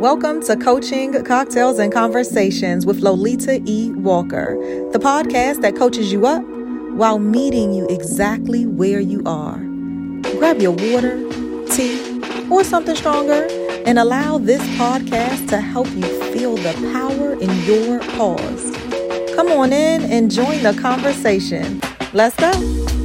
Welcome to Coaching Cocktails and Conversations with Lolita E. Walker, the podcast that coaches you up while meeting you exactly where you are. Grab your water, tea, or something stronger and allow this podcast to help you feel the power in your pause. Come on in and join the conversation. Let's go.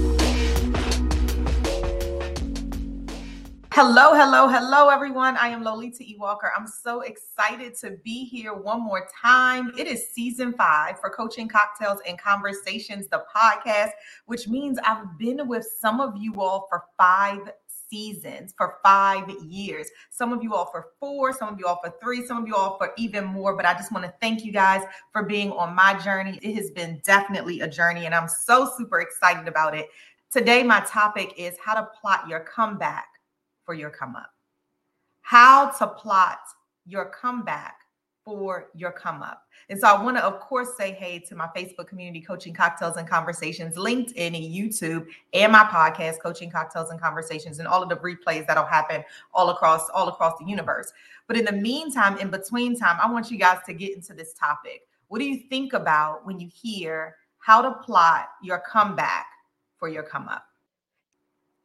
Hello, hello, hello, everyone. I am Lolita E. Walker. I'm so excited to be here one more time. It is season five for Coaching Cocktails and Conversations, the podcast, which means I've been with some of you all for five seasons, for five years. Some of you all for four, some of you all for three, some of you all for even more. But I just want to thank you guys for being on my journey. It has been definitely a journey, and I'm so super excited about it. Today, my topic is how to plot your comeback for your come up. How to plot your comeback for your come up. And so I want to, of course, say hey to my Facebook community, Coaching Cocktails and Conversations, LinkedIn and YouTube, and my podcast, Coaching Cocktails and Conversations, and all of the replays that'll happen all across all across the universe. But in the meantime, in between time, I want you guys to get into this topic. What do you think about when you hear how to plot your comeback for your come up?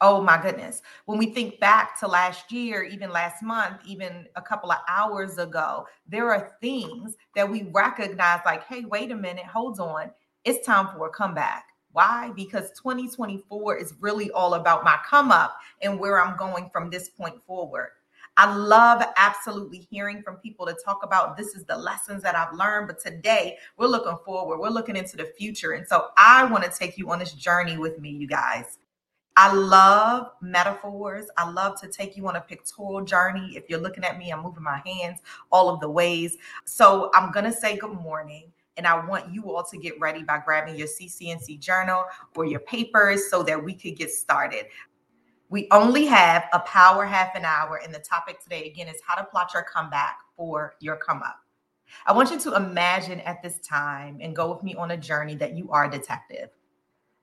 Oh my goodness. When we think back to last year, even last month, even a couple of hours ago, there are things that we recognize like, hey, wait a minute, hold on. It's time for a comeback. Why? Because 2024 is really all about my come up and where I'm going from this point forward. I love absolutely hearing from people to talk about this is the lessons that I've learned. But today we're looking forward, we're looking into the future. And so I want to take you on this journey with me, you guys. I love metaphors. I love to take you on a pictorial journey. If you're looking at me, I'm moving my hands all of the ways. So I'm going to say good morning. And I want you all to get ready by grabbing your CCNC journal or your papers so that we could get started. We only have a power half an hour. And the topic today, again, is how to plot your comeback for your come up. I want you to imagine at this time and go with me on a journey that you are a detective.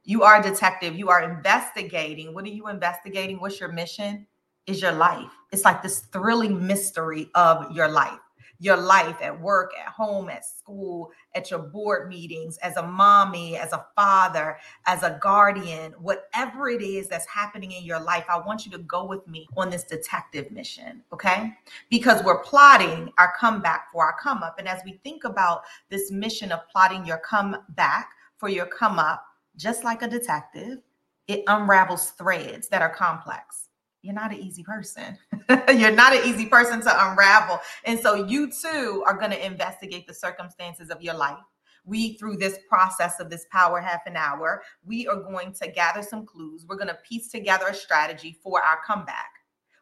You are a detective. You are investigating. What are you investigating? What's your mission? Is your life. It's like this thrilling mystery of your life. Your life at work, at home, at school, at your board meetings, as a mommy, as a father, as a guardian, whatever it is that's happening in your life, I want you to go with me on this detective mission, okay? Because we're plotting our comeback for our come up. And as we think about this mission of plotting your comeback for your come up, just like a detective, it unravels threads that are complex. You're not an easy person. You're not an easy person to unravel. And so you too are going to investigate the circumstances of your life. We, through this process of this power half an hour, we are going to gather some clues. We're going to piece together a strategy for our comeback.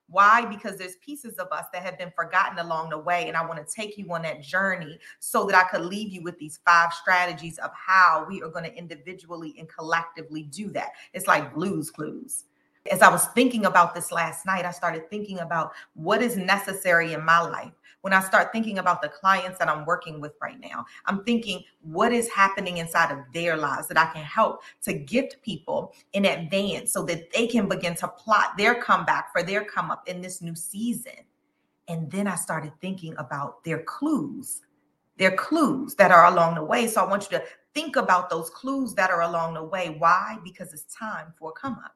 Why? Because there's pieces of us that have been forgotten along the way. And I want to take you on that journey so that I could leave you with these five strategies of how we are going to individually and collectively do that. It's like Blue's Clues. As I was thinking about this last night, I started thinking about what is necessary in my life when I start thinking about the clients that I'm working with right now, I'm thinking what is happening inside of their lives that I can help to gift people in advance so that they can begin to plot their comeback for their come up in this new season. And then I started thinking about their clues, their clues that are along the way. So I want you to think about those clues that are along the way. Why? Because it's time for a come up.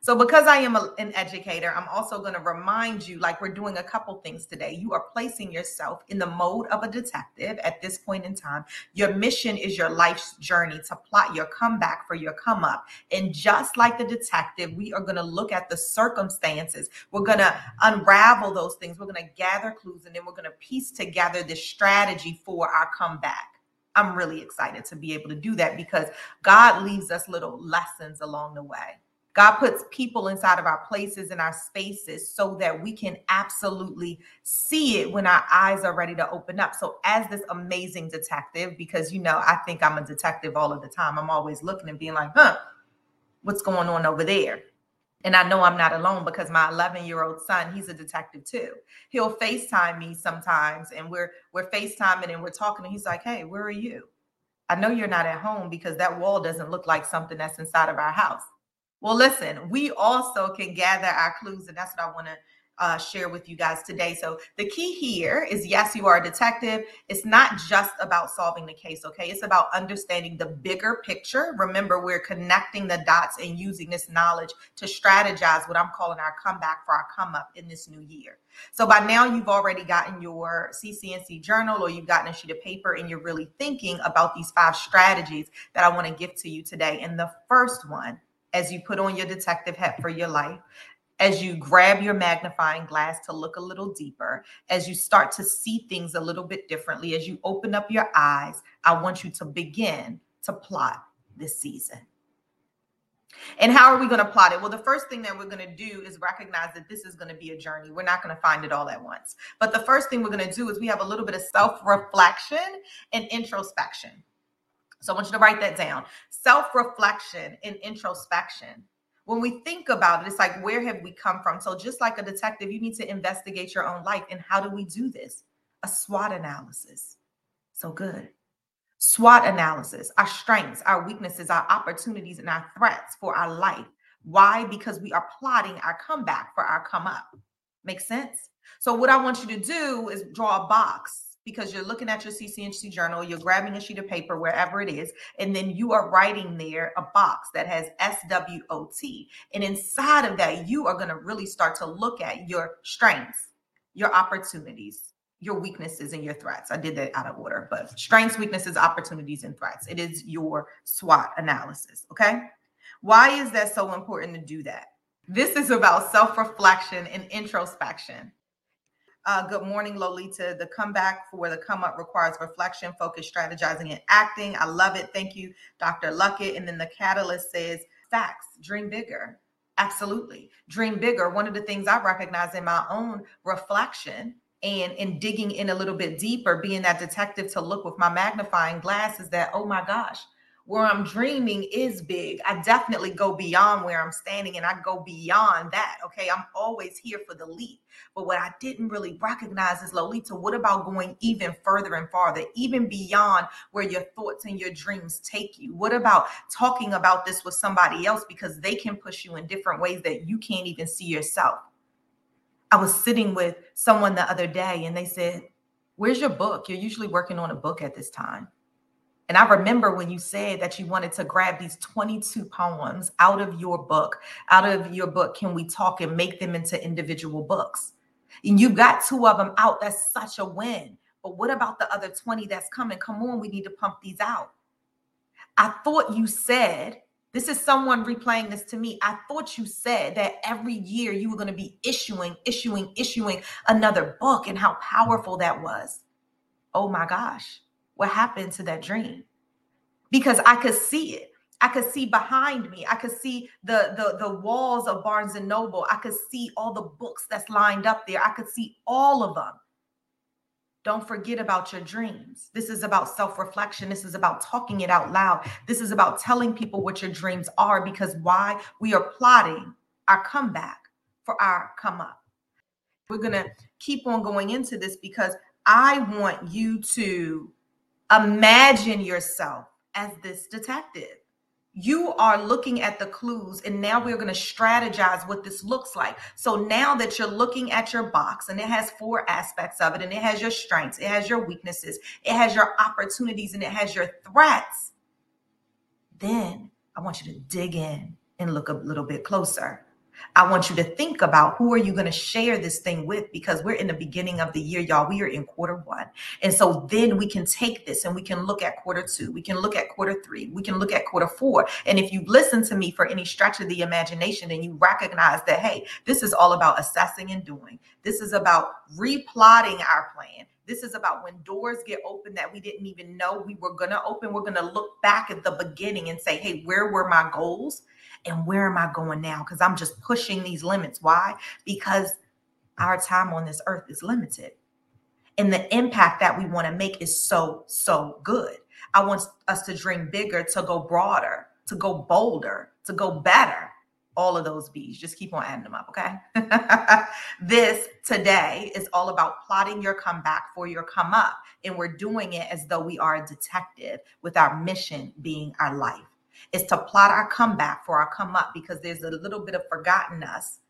So, because I am a, an educator, I'm also going to remind you like we're doing a couple things today. You are placing yourself in the mode of a detective at this point in time. Your mission is your life's journey to plot your comeback for your come up. And just like the detective, we are going to look at the circumstances. We're going to unravel those things. We're going to gather clues and then we're going to piece together this strategy for our comeback. I'm really excited to be able to do that because God leaves us little lessons along the way. God puts people inside of our places and our spaces so that we can absolutely see it when our eyes are ready to open up. So, as this amazing detective, because you know, I think I'm a detective all of the time, I'm always looking and being like, huh, what's going on over there? And I know I'm not alone because my 11 year old son, he's a detective too. He'll FaceTime me sometimes and we're we're FaceTiming and we're talking and he's like, hey, where are you? I know you're not at home because that wall doesn't look like something that's inside of our house. Well, listen, we also can gather our clues, and that's what I want to uh, share with you guys today. So, the key here is yes, you are a detective. It's not just about solving the case, okay? It's about understanding the bigger picture. Remember, we're connecting the dots and using this knowledge to strategize what I'm calling our comeback for our come up in this new year. So, by now, you've already gotten your CCNC journal or you've gotten a sheet of paper and you're really thinking about these five strategies that I want to give to you today. And the first one, as you put on your detective hat for your life, as you grab your magnifying glass to look a little deeper, as you start to see things a little bit differently, as you open up your eyes, I want you to begin to plot this season. And how are we going to plot it? Well, the first thing that we're going to do is recognize that this is going to be a journey. We're not going to find it all at once. But the first thing we're going to do is we have a little bit of self reflection and introspection. So I want you to write that down self reflection and introspection when we think about it, it's like, where have we come from? So, just like a detective, you need to investigate your own life. And how do we do this? A SWOT analysis. So good. SWOT analysis, our strengths, our weaknesses, our opportunities, and our threats for our life. Why? Because we are plotting our comeback for our come up. Make sense? So, what I want you to do is draw a box because you're looking at your CCNC journal, you're grabbing a sheet of paper wherever it is, and then you are writing there a box that has SWOT. And inside of that, you are going to really start to look at your strengths, your opportunities, your weaknesses, and your threats. I did that out of order, but strengths, weaknesses, opportunities, and threats. It is your SWOT analysis. Okay. Why is that so important to do that? This is about self reflection and introspection. Uh, good morning, Lolita. The comeback for the come up requires reflection, focus, strategizing, and acting. I love it. Thank you, Dr. Luckett. And then the catalyst says facts, dream bigger. Absolutely. Dream bigger. One of the things I recognize in my own reflection and in digging in a little bit deeper, being that detective to look with my magnifying glass is that, oh my gosh, where I'm dreaming is big. I definitely go beyond where I'm standing and I go beyond that. Okay. I'm always here for the leap. But what I didn't really recognize is Lolita, what about going even further and farther, even beyond where your thoughts and your dreams take you? What about talking about this with somebody else because they can push you in different ways that you can't even see yourself? I was sitting with someone the other day and they said, Where's your book? You're usually working on a book at this time. And I remember when you said that you wanted to grab these 22 poems out of your book, out of your book, Can We Talk, and make them into individual books. And you got two of them out. That's such a win. But what about the other 20 that's coming? Come on, we need to pump these out. I thought you said, this is someone replaying this to me. I thought you said that every year you were going to be issuing, issuing, issuing another book and how powerful that was. Oh my gosh what happened to that dream because I could see it. I could see behind me. I could see the, the the walls of Barnes and Noble. I could see all the books that's lined up there. I could see all of them. Don't forget about your dreams. This is about self-reflection. This is about talking it out loud. This is about telling people what your dreams are because why we are plotting our comeback for our come up. We're going to keep on going into this because I want you to Imagine yourself as this detective. You are looking at the clues, and now we're going to strategize what this looks like. So now that you're looking at your box, and it has four aspects of it, and it has your strengths, it has your weaknesses, it has your opportunities, and it has your threats, then I want you to dig in and look a little bit closer. I want you to think about who are you going to share this thing with because we're in the beginning of the year, y'all. We are in quarter one. And so then we can take this and we can look at quarter two. We can look at quarter three. We can look at quarter four. And if you listen to me for any stretch of the imagination and you recognize that, hey, this is all about assessing and doing, this is about replotting our plan. This is about when doors get open that we didn't even know we were going to open. We're going to look back at the beginning and say, hey, where were my goals? And where am I going now? Because I'm just pushing these limits. Why? Because our time on this earth is limited. And the impact that we want to make is so, so good. I want us to dream bigger, to go broader, to go bolder, to go better. All of those B's. Just keep on adding them up, okay? this today is all about plotting your comeback for your come up. And we're doing it as though we are a detective with our mission being our life is to plot our comeback for our come up because there's a little bit of forgotten us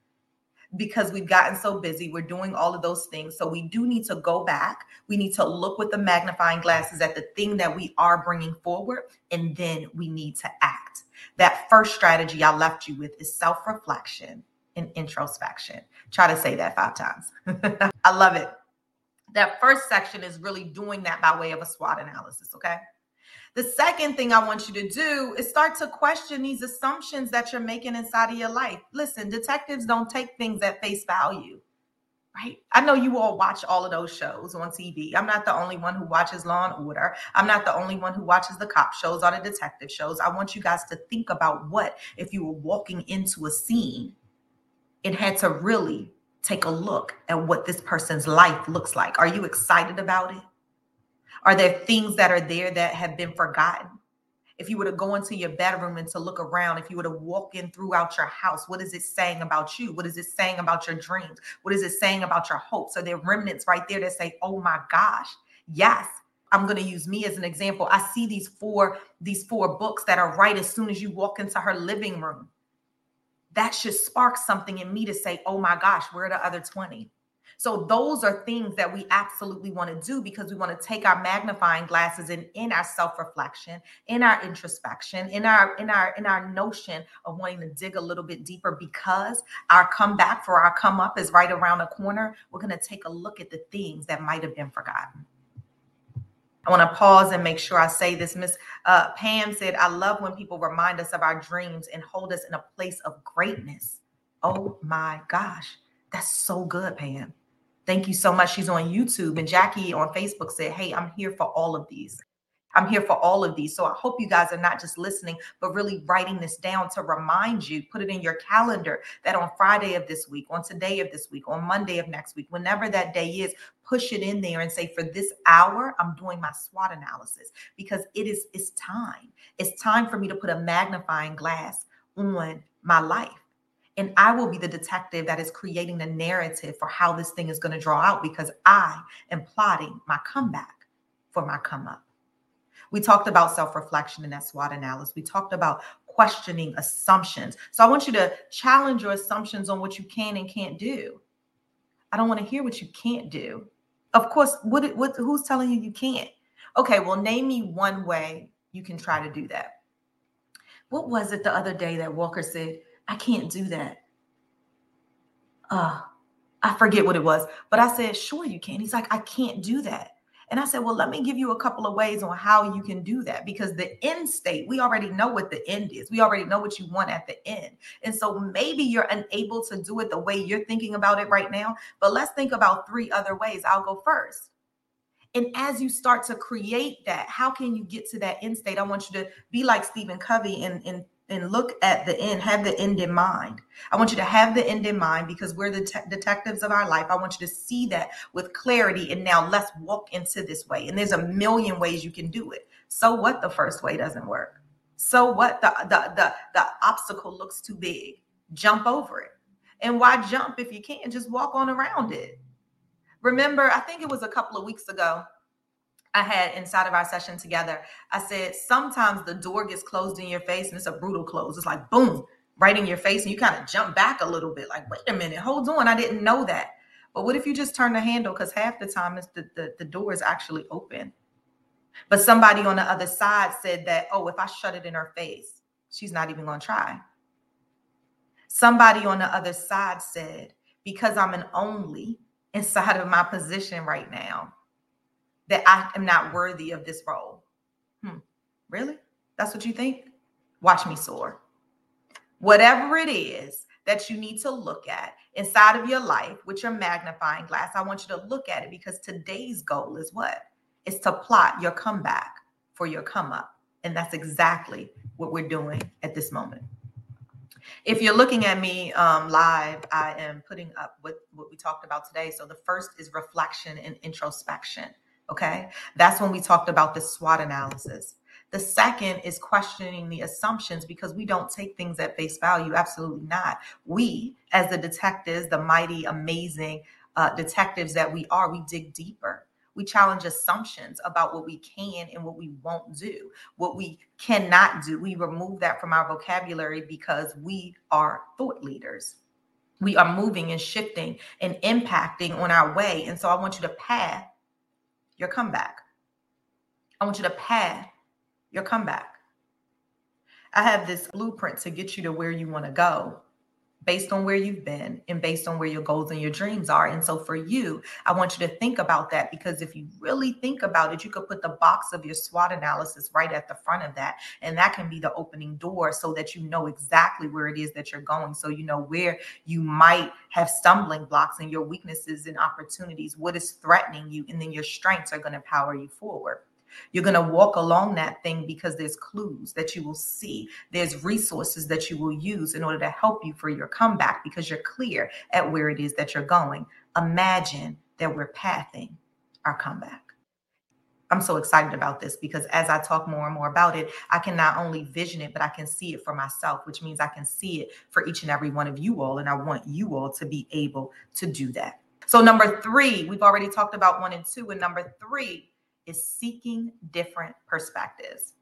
because we've gotten so busy. We're doing all of those things. So we do need to go back. We need to look with the magnifying glasses at the thing that we are bringing forward, and then we need to act. That first strategy I left you with is self reflection and introspection. Try to say that five times. I love it. That first section is really doing that by way of a SWOT analysis. Okay. The second thing I want you to do is start to question these assumptions that you're making inside of your life. Listen, detectives don't take things at face value, right? I know you all watch all of those shows on TV. I'm not the only one who watches Law and Order. I'm not the only one who watches the cop shows or the detective shows. I want you guys to think about what if you were walking into a scene and had to really take a look at what this person's life looks like. Are you excited about it? Are there things that are there that have been forgotten? If you were to go into your bedroom and to look around, if you were to walk in throughout your house, what is it saying about you? What is it saying about your dreams? What is it saying about your hopes? Are there remnants right there that say, oh my gosh, yes, I'm going to use me as an example. I see these four these four books that are right as soon as you walk into her living room. That should spark something in me to say, "Oh my gosh, where are the other 20?" So those are things that we absolutely want to do because we want to take our magnifying glasses and in our self-reflection, in our introspection, in our in our in our notion of wanting to dig a little bit deeper because our comeback for our come up is right around the corner. We're going to take a look at the things that might have been forgotten. I want to pause and make sure I say this. Miss uh, Pam said, I love when people remind us of our dreams and hold us in a place of greatness. Oh my gosh, that's so good, Pam. Thank you so much. She's on YouTube. And Jackie on Facebook said, Hey, I'm here for all of these. I'm here for all of these. So I hope you guys are not just listening, but really writing this down to remind you, put it in your calendar that on Friday of this week, on today of this week, on Monday of next week, whenever that day is, push it in there and say, for this hour, I'm doing my SWOT analysis because it is it's time. It's time for me to put a magnifying glass on my life and I will be the detective that is creating the narrative for how this thing is going to draw out because I am plotting my comeback for my come up. We talked about self reflection in that SWOT analysis. We talked about questioning assumptions. So I want you to challenge your assumptions on what you can and can't do. I don't want to hear what you can't do. Of course, what, what who's telling you you can't? Okay, well, name me one way you can try to do that. What was it the other day that Walker said? I can't do that. Uh, I forget what it was, but I said, sure you can. He's like, I can't do that. And I said, well, let me give you a couple of ways on how you can do that because the end state, we already know what the end is. We already know what you want at the end. And so maybe you're unable to do it the way you're thinking about it right now, but let's think about three other ways. I'll go first. And as you start to create that, how can you get to that end state? I want you to be like Stephen Covey in, in and look at the end, have the end in mind. I want you to have the end in mind because we're the te- detectives of our life. I want you to see that with clarity. And now let's walk into this way. And there's a million ways you can do it. So what the first way doesn't work? So what the the the, the obstacle looks too big? Jump over it. And why jump if you can't? Just walk on around it. Remember, I think it was a couple of weeks ago. I had inside of our session together, I said, sometimes the door gets closed in your face and it's a brutal close. It's like boom, right in your face. And you kind of jump back a little bit, like, wait a minute, hold on. I didn't know that. But what if you just turn the handle? Because half the time the, the, the door is actually open. But somebody on the other side said that, oh, if I shut it in her face, she's not even going to try. Somebody on the other side said, because I'm an only inside of my position right now, that I am not worthy of this role. Hmm. Really? That's what you think? Watch me soar. Whatever it is that you need to look at inside of your life with your magnifying glass, I want you to look at it because today's goal is what? It's to plot your comeback for your come up. And that's exactly what we're doing at this moment. If you're looking at me um, live, I am putting up what, what we talked about today. So the first is reflection and introspection. Okay. That's when we talked about the SWOT analysis. The second is questioning the assumptions because we don't take things at face value. Absolutely not. We, as the detectives, the mighty, amazing uh, detectives that we are, we dig deeper. We challenge assumptions about what we can and what we won't do, what we cannot do. We remove that from our vocabulary because we are thought leaders. We are moving and shifting and impacting on our way. And so I want you to path your comeback. I want you to path your comeback. I have this blueprint to get you to where you want to go based on where you've been and based on where your goals and your dreams are. And so for you, I want you to think about that because if you really think about it, you could put the box of your SWOT analysis right at the front of that. And that can be the opening door so that you know exactly where it is that you're going. So you know where you might have stumbling blocks and your weaknesses and opportunities, what is threatening you, and then your strengths are going to power you forward. You're going to walk along that thing because there's clues that you will see. There's resources that you will use in order to help you for your comeback because you're clear at where it is that you're going. Imagine that we're pathing our comeback. I'm so excited about this because as I talk more and more about it, I can not only vision it, but I can see it for myself, which means I can see it for each and every one of you all. And I want you all to be able to do that. So, number three, we've already talked about one and two. And number three, is seeking different perspectives.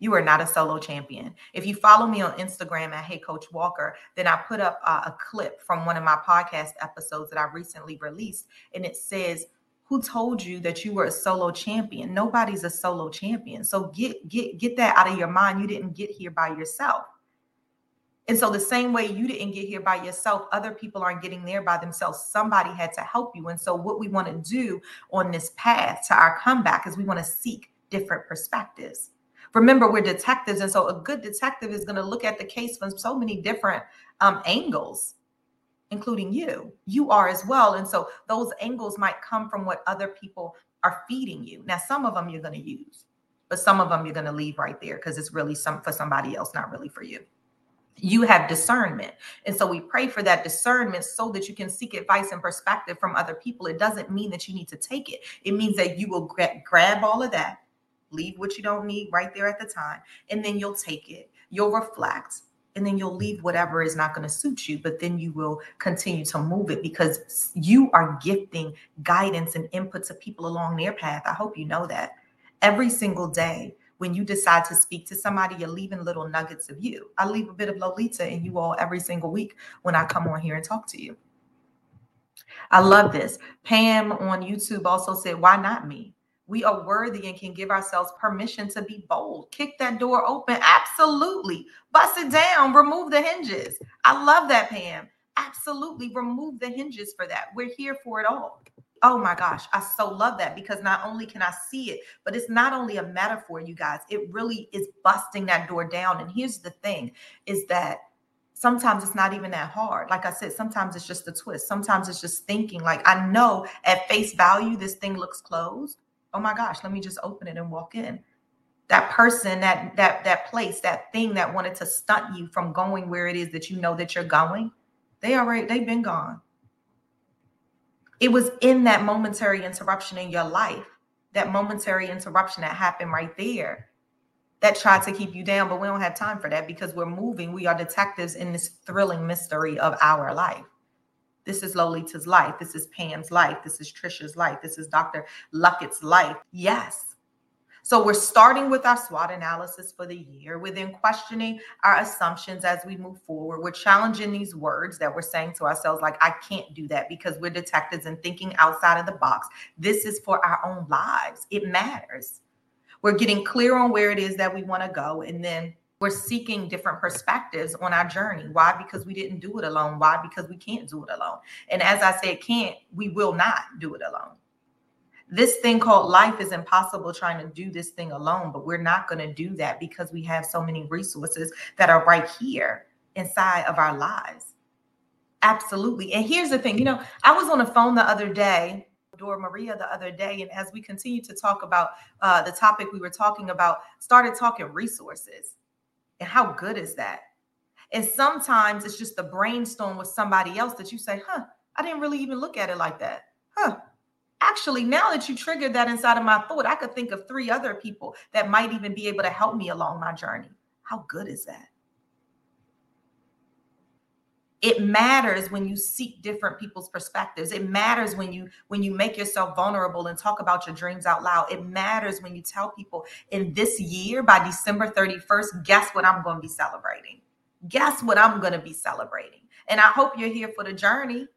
You are not a solo champion. If you follow me on Instagram at Hey Coach Walker, then I put up uh, a clip from one of my podcast episodes that I recently released, and it says, "Who told you that you were a solo champion? Nobody's a solo champion. So get get get that out of your mind. You didn't get here by yourself. And so, the same way you didn't get here by yourself, other people aren't getting there by themselves. Somebody had to help you. And so, what we want to do on this path to our comeback is we want to seek different perspectives. Remember, we're detectives. And so, a good detective is going to look at the case from so many different um, angles, including you. You are as well. And so, those angles might come from what other people are feeding you. Now, some of them you're going to use, but some of them you're going to leave right there because it's really some for somebody else, not really for you you have discernment. And so we pray for that discernment so that you can seek advice and perspective from other people. It doesn't mean that you need to take it, it means that you will gra- grab all of that, leave what you don't need right there at the time, and then you'll take it, you'll reflect. And then you'll leave whatever is not going to suit you, but then you will continue to move it because you are gifting guidance and input to people along their path. I hope you know that every single day when you decide to speak to somebody, you're leaving little nuggets of you. I leave a bit of Lolita in you all every single week when I come on here and talk to you. I love this. Pam on YouTube also said, Why not me? We are worthy and can give ourselves permission to be bold. Kick that door open. Absolutely. Bust it down. Remove the hinges. I love that, Pam. Absolutely. Remove the hinges for that. We're here for it all. Oh my gosh, I so love that because not only can I see it, but it's not only a metaphor, you guys. It really is busting that door down. And here's the thing is that sometimes it's not even that hard. Like I said, sometimes it's just a twist. Sometimes it's just thinking, like, I know at face value, this thing looks closed. Oh my gosh, let me just open it and walk in. That person, that that that place, that thing that wanted to stunt you from going where it is that you know that you're going, they already they've been gone it was in that momentary interruption in your life, that momentary interruption that happened right there that tried to keep you down. But we don't have time for that because we're moving. We are detectives in this thrilling mystery of our life. This is Lolita's life. This is Pam's life. This is Trisha's life. This is Dr. Luckett's life. Yes, so we're starting with our SWOT analysis for the year. We're then questioning our assumptions as we move forward. We're challenging these words that we're saying to ourselves, like, I can't do that because we're detectives and thinking outside of the box. This is for our own lives. It matters. We're getting clear on where it is that we want to go. And then we're seeking different perspectives on our journey. Why? Because we didn't do it alone. Why? Because we can't do it alone. And as I said, can't, we will not do it alone this thing called life is impossible trying to do this thing alone, but we're not going to do that because we have so many resources that are right here inside of our lives. Absolutely. And here's the thing you know, I was on the phone the other day. Dora Maria the other day, and as we continue to talk about uh, the topic we were talking about, started talking resources. And how good is that? And sometimes it's just a brainstorm with somebody else that you say, huh, I didn't really even look at it like that. Huh, actually now that you triggered that inside of my thought i could think of three other people that might even be able to help me along my journey. How good is that? It matters when you seek different people's perspectives. It matters when you when you make yourself vulnerable and talk about your dreams out loud. It matters when you tell people in this year by december 31st guess what i'm going to be celebrating? Guess what i'm going to be celebrating? And I hope you're here for the journey.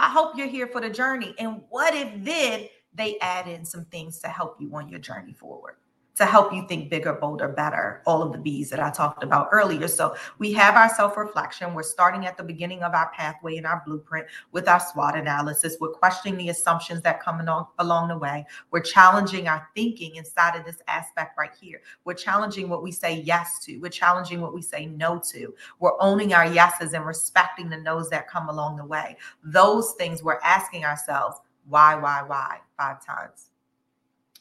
I hope you're here for the journey. And what if then they add in some things to help you on your journey forward? To help you think bigger, bolder, better, all of the B's that I talked about earlier. So we have our self reflection. We're starting at the beginning of our pathway and our blueprint with our SWOT analysis. We're questioning the assumptions that come along, along the way. We're challenging our thinking inside of this aspect right here. We're challenging what we say yes to, we're challenging what we say no to. We're owning our yeses and respecting the no's that come along the way. Those things we're asking ourselves, why, why, why, five times.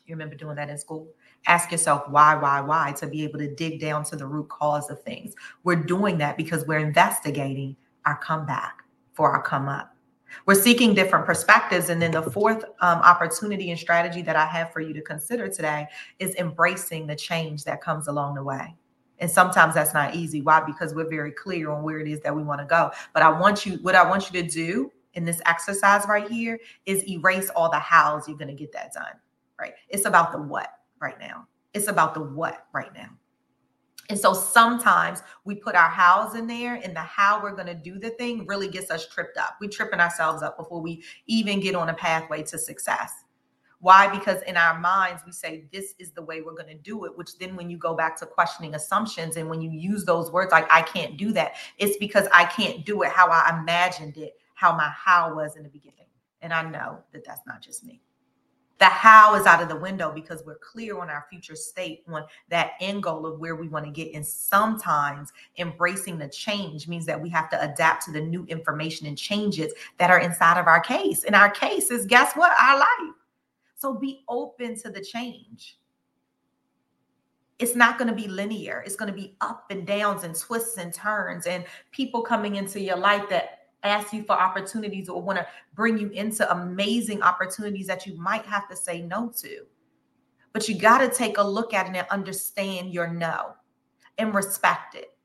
You remember doing that in school? Ask yourself why, why, why to be able to dig down to the root cause of things. We're doing that because we're investigating our comeback for our come up. We're seeking different perspectives. And then the fourth um, opportunity and strategy that I have for you to consider today is embracing the change that comes along the way. And sometimes that's not easy. Why? Because we're very clear on where it is that we want to go. But I want you, what I want you to do in this exercise right here is erase all the hows you're going to get that done. Right? It's about the what right now. It's about the what right now. And so sometimes we put our hows in there, and the how we're going to do the thing really gets us tripped up. We tripping ourselves up before we even get on a pathway to success. Why? Because in our minds, we say, This is the way we're going to do it. Which then, when you go back to questioning assumptions and when you use those words like, I can't do that, it's because I can't do it how I imagined it, how my how was in the beginning. And I know that that's not just me the how is out of the window because we're clear on our future state on that end goal of where we want to get. And sometimes embracing the change means that we have to adapt to the new information and changes that are inside of our case. And our case is guess what? Our life. So be open to the change. It's not going to be linear. It's going to be up and downs and twists and turns and people coming into your life that ask you for opportunities or want to bring you into amazing opportunities that you might have to say no to. But you got to take a look at it and understand your no and respect it.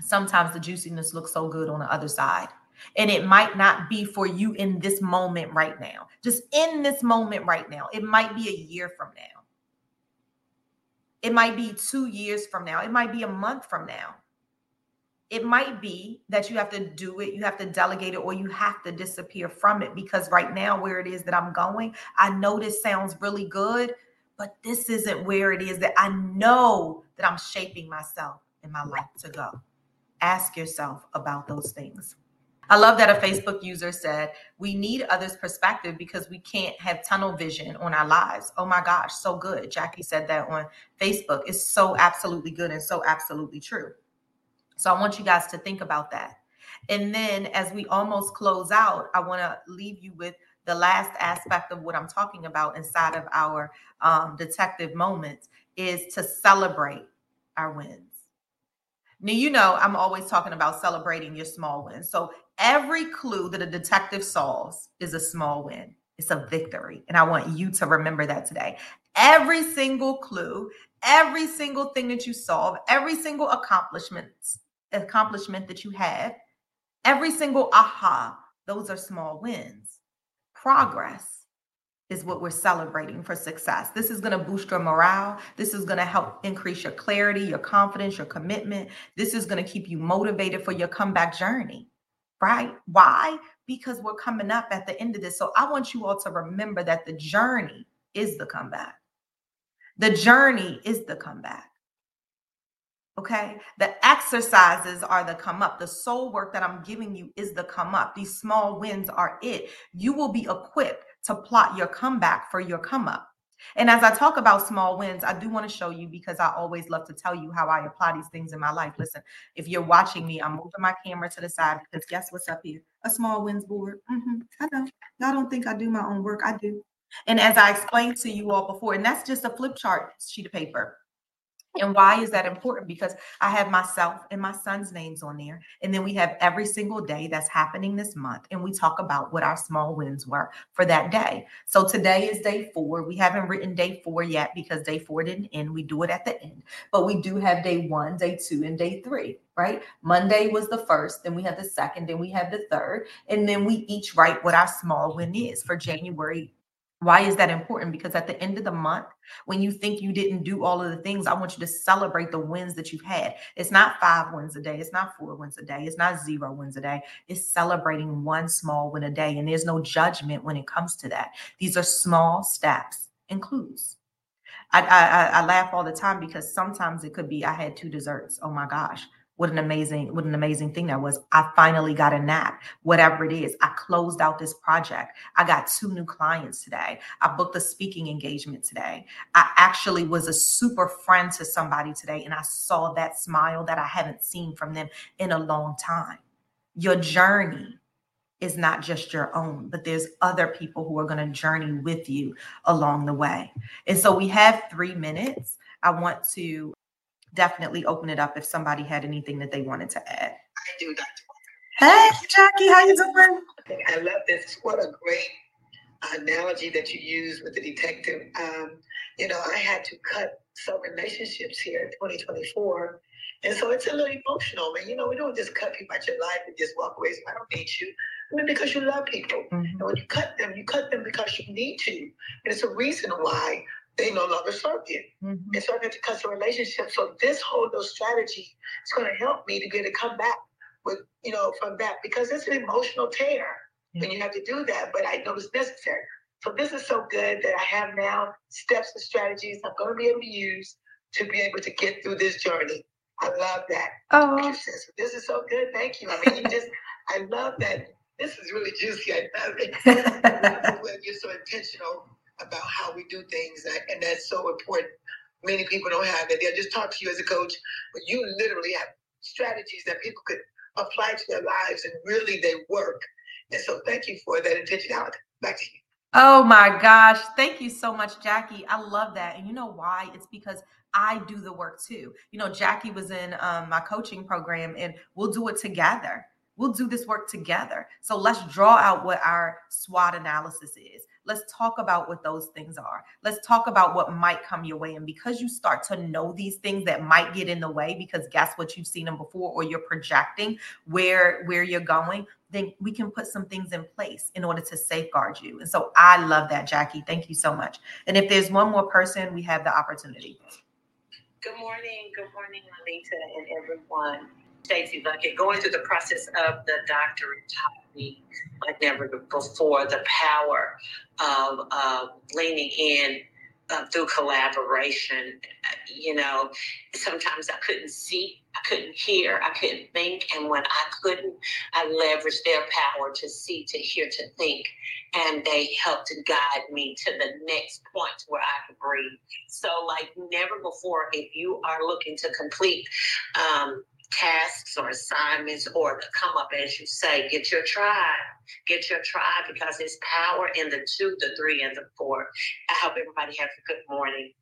Sometimes the juiciness looks so good on the other side. And it might not be for you in this moment right now, just in this moment right now. It might be a year from now. It might be two years from now. It might be a month from now it might be that you have to do it, you have to delegate it, or you have to disappear from it because right now, where it is that I'm going, I know this sounds really good, but this isn't where it is that I know that I'm shaping myself in my life to go. Ask yourself about those things. I love that a Facebook user said, We need others' perspective because we can't have tunnel vision on our lives. Oh my gosh, so good. Jackie said that on Facebook. It's so absolutely good and so absolutely true. So I want you guys to think about that. And then as we almost close out, I want to leave you with the last aspect of what I'm talking about inside of our um, detective moments is to celebrate our wins. Now, you know, I'm always talking about celebrating your small wins. So every clue that a detective solves is a small win. It's a victory. And I want you to remember that today. Every single clue, every single thing that you solve, every single accomplishment accomplishment that you have, every single aha, those are small wins. Progress is what we're celebrating for success. This is going to boost your morale. This is going to help increase your clarity, your confidence, your commitment. This is going to keep you motivated for your comeback journey, right? Why? Because we're coming up at the end of this. So I want you all to remember that the journey is the comeback. The journey is the comeback. Okay. The exercises are the come up. The soul work that I'm giving you is the come up. These small wins are it. You will be equipped to plot your comeback for your come up. And as I talk about small wins, I do want to show you because I always love to tell you how I apply these things in my life. Listen, if you're watching me, I'm moving my camera to the side because guess what's up here? A small wins board. Mm-hmm. I know. Y'all don't think I do my own work. I do. And as I explained to you all before, and that's just a flip chart sheet of paper. And why is that important? Because I have myself and my son's names on there. And then we have every single day that's happening this month. And we talk about what our small wins were for that day. So today is day four. We haven't written day four yet because day four didn't end. We do it at the end. But we do have day one, day two, and day three, right? Monday was the first, then we have the second, then we have the third. And then we each write what our small win is for January Why is that important? Because at the end of the month, when you think you didn't do all of the things, I want you to celebrate the wins that you've had. It's not five wins a day, it's not four wins a day, it's not zero wins a day. It's celebrating one small win a day. And there's no judgment when it comes to that. These are small steps and clues. I, I, I laugh all the time because sometimes it could be I had two desserts. Oh my gosh what an amazing what an amazing thing that was. I finally got a nap whatever it is. I closed out this project. I got two new clients today. I booked a speaking engagement today. I actually was a super friend to somebody today and i saw that smile that i haven't seen from them in a long time. Your journey is not just your own, but there's other people who are going to journey with you along the way. And so we have three minutes. I want to definitely open it up if somebody had anything that they wanted to add. I do, Dr. Hey, Jackie, how you doing? I love this. What a great analogy that you use with the detective. Um, you know, I had to cut some relationships here in 2024. And so it's a little emotional, man. You know, we don't just cut people out your life and just walk away. So I don't need you. I mean, because you love people. Mm-hmm. And when you cut them, you cut them because you need to. And it's a reason why they no longer serve you. Mm-hmm. And so I get to cut the relationship. So this whole little strategy is going to help me to get to come back with, you know, from that because it's an emotional tear and you have to do that. But I know it's necessary. So this is so good that I have now steps and strategies I'm going to be able to use to be able to get through this journey. I love that. Oh, this is so good. Thank you. I mean, you just, I love that. This is really juicy. I love it. when You're so intentional about how we do things, and that's so important. Many people don't have that. They'll just talk to you as a coach, but you literally have strategies that people could apply to their lives, and really they work. And so, thank you for that intentionality. Back to you. Oh my gosh. Thank you so much, Jackie. I love that. And you know why? It's because I do the work too. You know, Jackie was in um, my coaching program and we'll do it together. We'll do this work together. So let's draw out what our SWOT analysis is. Let's talk about what those things are. Let's talk about what might come your way. And because you start to know these things that might get in the way, because guess what, you've seen them before, or you're projecting where where you're going, then we can put some things in place in order to safeguard you. And so I love that, Jackie. Thank you so much. And if there's one more person, we have the opportunity. Good morning. Good morning, Anita and everyone. Stacey Luckett, going through the process of the doctorate taught me like never before the power of uh, leaning in uh, through collaboration. You know, sometimes I couldn't see, I couldn't hear, I couldn't think. And when I couldn't, I leveraged their power to see, to hear, to think. And they helped guide me to the next point where I could breathe. So, like never before, if you are looking to complete, um, tasks or assignments or come up as you say get your tribe get your tribe because there's power in the two the three and the four i hope everybody has a good morning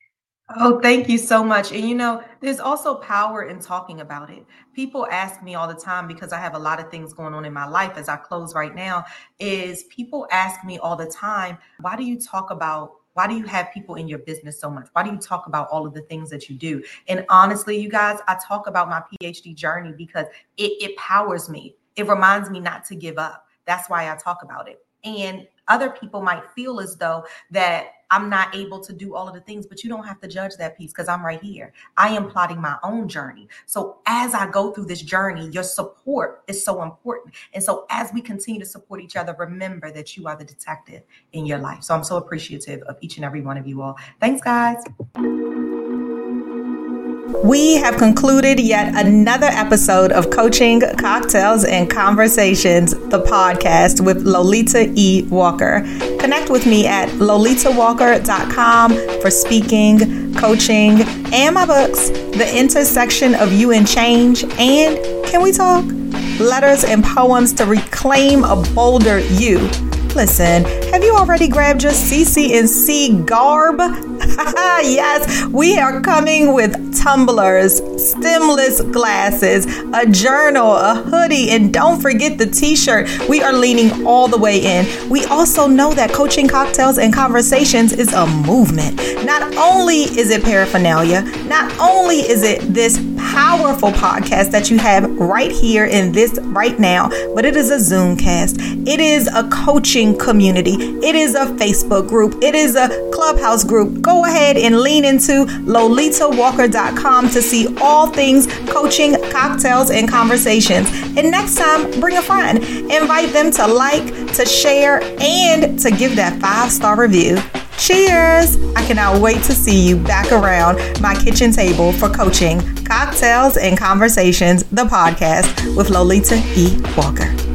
Oh, thank you so much. And you know, there's also power in talking about it. People ask me all the time because I have a lot of things going on in my life as I close right now. Is people ask me all the time, why do you talk about why do you have people in your business so much? Why do you talk about all of the things that you do? And honestly, you guys, I talk about my PhD journey because it, it powers me. It reminds me not to give up. That's why I talk about it. And other people might feel as though that I'm not able to do all of the things, but you don't have to judge that piece because I'm right here. I am plotting my own journey. So as I go through this journey, your support is so important. And so as we continue to support each other, remember that you are the detective in your life. So I'm so appreciative of each and every one of you all. Thanks, guys. We have concluded yet another episode of Coaching, Cocktails, and Conversations, the podcast with Lolita E. Walker. Connect with me at lolitawalker.com for speaking, coaching, and my books, The Intersection of You and Change, and Can We Talk? Letters and poems to reclaim a bolder you. Listen, have you already grabbed your CC&C garb? yes, we are coming with tumblers, stemless glasses, a journal, a hoodie, and don't forget the t shirt. We are leaning all the way in. We also know that coaching cocktails and conversations is a movement. Not only is it paraphernalia, not only is it this powerful podcast that you have right here in this right now, but it is a Zoomcast. It is a coaching community. It is a Facebook group. It is a clubhouse group. Go ahead and lean into lolitawalker.com to see all things coaching, cocktails, and conversations. And next time, bring a friend. Invite them to like, to share, and to give that five star review. Cheers! I cannot wait to see you back around my kitchen table for coaching, cocktails, and conversations, the podcast with Lolita E. Walker.